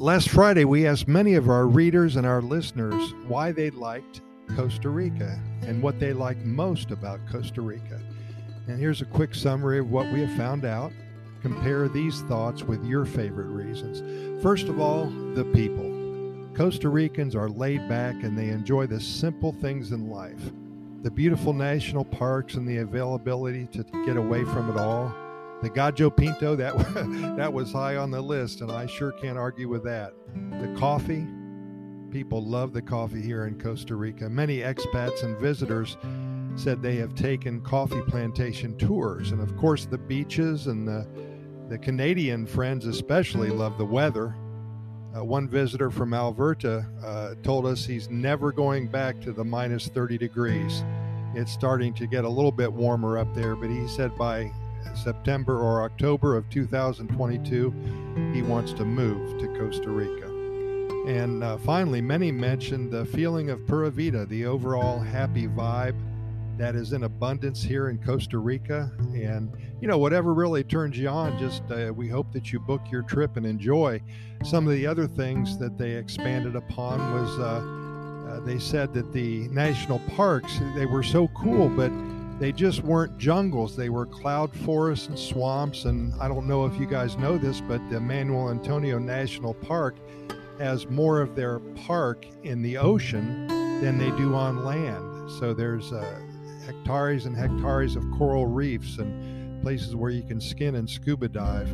Last Friday, we asked many of our readers and our listeners why they liked Costa Rica and what they like most about Costa Rica. And here's a quick summary of what we have found out. Compare these thoughts with your favorite reasons. First of all, the people. Costa Ricans are laid back and they enjoy the simple things in life. The beautiful national parks and the availability to get away from it all the Gallo Pinto, that, that was high on the list, and I sure can't argue with that. The coffee, people love the coffee here in Costa Rica. Many expats and visitors said they have taken coffee plantation tours. And of course, the beaches and the, the Canadian friends especially love the weather. Uh, one visitor from Alberta uh, told us he's never going back to the minus 30 degrees. It's starting to get a little bit warmer up there, but he said by September or October of 2022, he wants to move to Costa Rica. And uh, finally, many mentioned the feeling of Pura Vida, the overall happy vibe that is in abundance here in Costa Rica. And, you know, whatever really turns you on, just uh, we hope that you book your trip and enjoy. Some of the other things that they expanded upon was uh, uh they said that the national parks, they were so cool, but they just weren't jungles. They were cloud forests and swamps. And I don't know if you guys know this, but the Manuel Antonio National Park has more of their park in the ocean than they do on land. So there's uh, hectares and hectares of coral reefs and places where you can skin and scuba dive.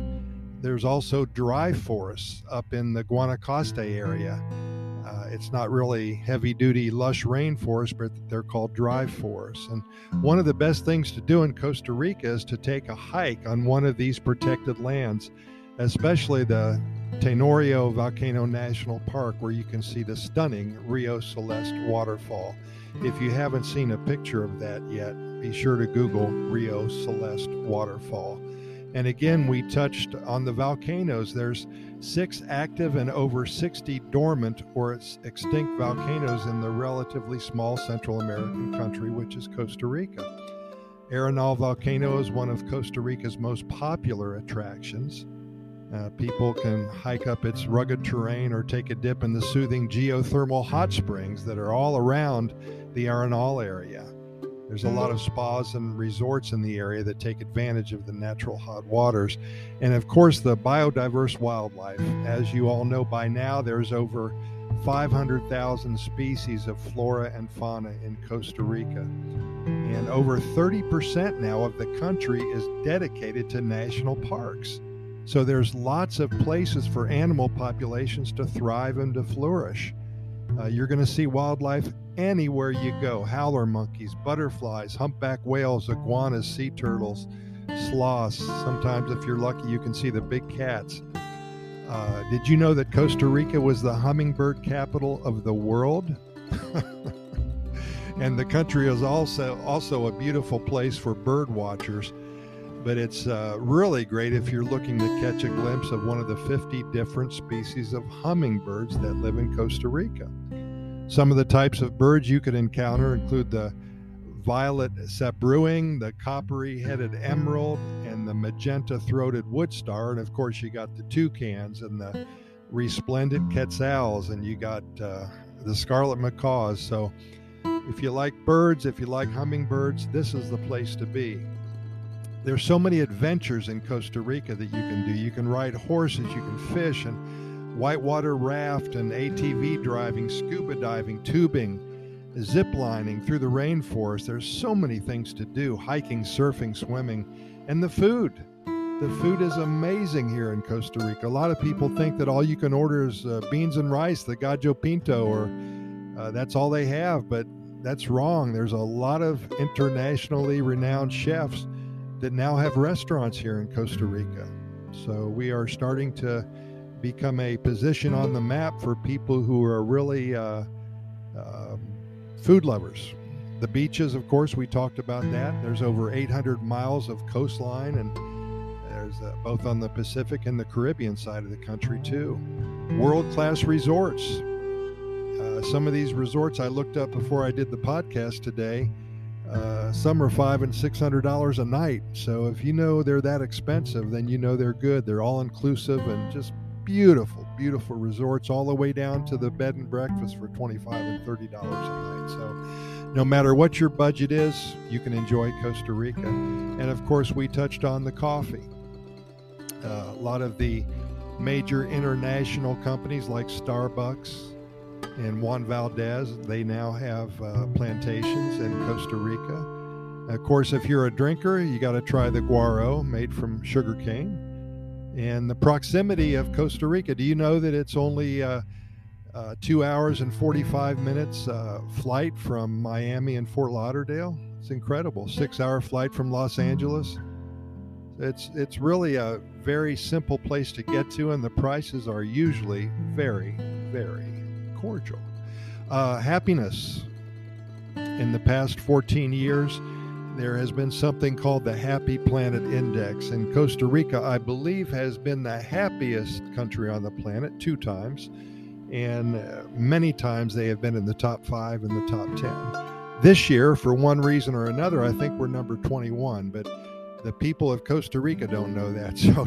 There's also dry forests up in the Guanacaste area uh, it's not really heavy duty, lush rainforest, but they're called dry forests. And one of the best things to do in Costa Rica is to take a hike on one of these protected lands, especially the Tenorio Volcano National Park, where you can see the stunning Rio Celeste waterfall. If you haven't seen a picture of that yet, be sure to Google Rio Celeste waterfall. And again, we touched on the volcanoes. There's six active and over 60 dormant or extinct volcanoes in the relatively small Central American country, which is Costa Rica. Arenal volcano is one of Costa Rica's most popular attractions. Uh, people can hike up its rugged terrain or take a dip in the soothing geothermal hot springs that are all around the Arenal area. There's a lot of spas and resorts in the area that take advantage of the natural hot waters. And of course, the biodiverse wildlife. As you all know by now, there's over 500,000 species of flora and fauna in Costa Rica. And over 30% now of the country is dedicated to national parks. So there's lots of places for animal populations to thrive and to flourish. Uh, you're going to see wildlife anywhere you go howler monkeys, butterflies, humpback whales, iguanas, sea turtles, sloths. Sometimes, if you're lucky, you can see the big cats. Uh, did you know that Costa Rica was the hummingbird capital of the world? and the country is also also a beautiful place for bird watchers. But it's uh, really great if you're looking to catch a glimpse of one of the 50 different species of hummingbirds that live in Costa Rica. Some of the types of birds you could encounter include the violet sabrewing, the coppery headed emerald, and the magenta throated woodstar. And of course, you got the toucans and the resplendent quetzals, and you got uh, the scarlet macaws. So, if you like birds, if you like hummingbirds, this is the place to be. There's so many adventures in Costa Rica that you can do. You can ride horses, you can fish, and whitewater raft and ATV driving, scuba diving, tubing, zip lining through the rainforest. There's so many things to do hiking, surfing, swimming, and the food. The food is amazing here in Costa Rica. A lot of people think that all you can order is uh, beans and rice, the gallo pinto, or uh, that's all they have, but that's wrong. There's a lot of internationally renowned chefs that now have restaurants here in Costa Rica. So we are starting to become a position on the map for people who are really uh, uh, food lovers. The beaches, of course, we talked about that. There's over 800 miles of coastline, and there's uh, both on the Pacific and the Caribbean side of the country, too. World class resorts. Uh, some of these resorts I looked up before I did the podcast today. Uh, some are five and six hundred dollars a night. So if you know they're that expensive, then you know they're good. They're all inclusive and just beautiful, beautiful resorts, all the way down to the bed and breakfast for 25 and $30 a night. So, no matter what your budget is, you can enjoy Costa Rica. And of course, we touched on the coffee. Uh, a lot of the major international companies like Starbucks and Juan Valdez, they now have uh, plantations in Costa Rica. Of course, if you're a drinker, you got to try the guaro made from sugarcane. And the proximity of Costa Rica, do you know that it's only uh, uh, two hours and 45 minutes uh, flight from Miami and Fort Lauderdale? It's incredible. Six hour flight from Los Angeles. It's, it's really a very simple place to get to, and the prices are usually very, very cordial. Uh, happiness. In the past 14 years, there has been something called the Happy Planet Index. And Costa Rica, I believe, has been the happiest country on the planet two times. And uh, many times they have been in the top five and the top 10. This year, for one reason or another, I think we're number 21. But the people of Costa Rica don't know that. So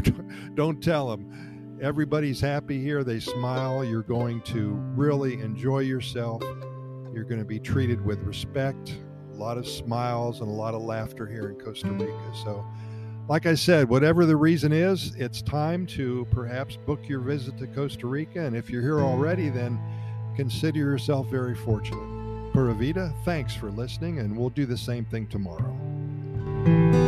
don't tell them. Everybody's happy here. They smile. You're going to really enjoy yourself. You're going to be treated with respect a lot of smiles and a lot of laughter here in Costa Rica. So, like I said, whatever the reason is, it's time to perhaps book your visit to Costa Rica. And if you're here already, then consider yourself very fortunate. Pura Vida, thanks for listening, and we'll do the same thing tomorrow.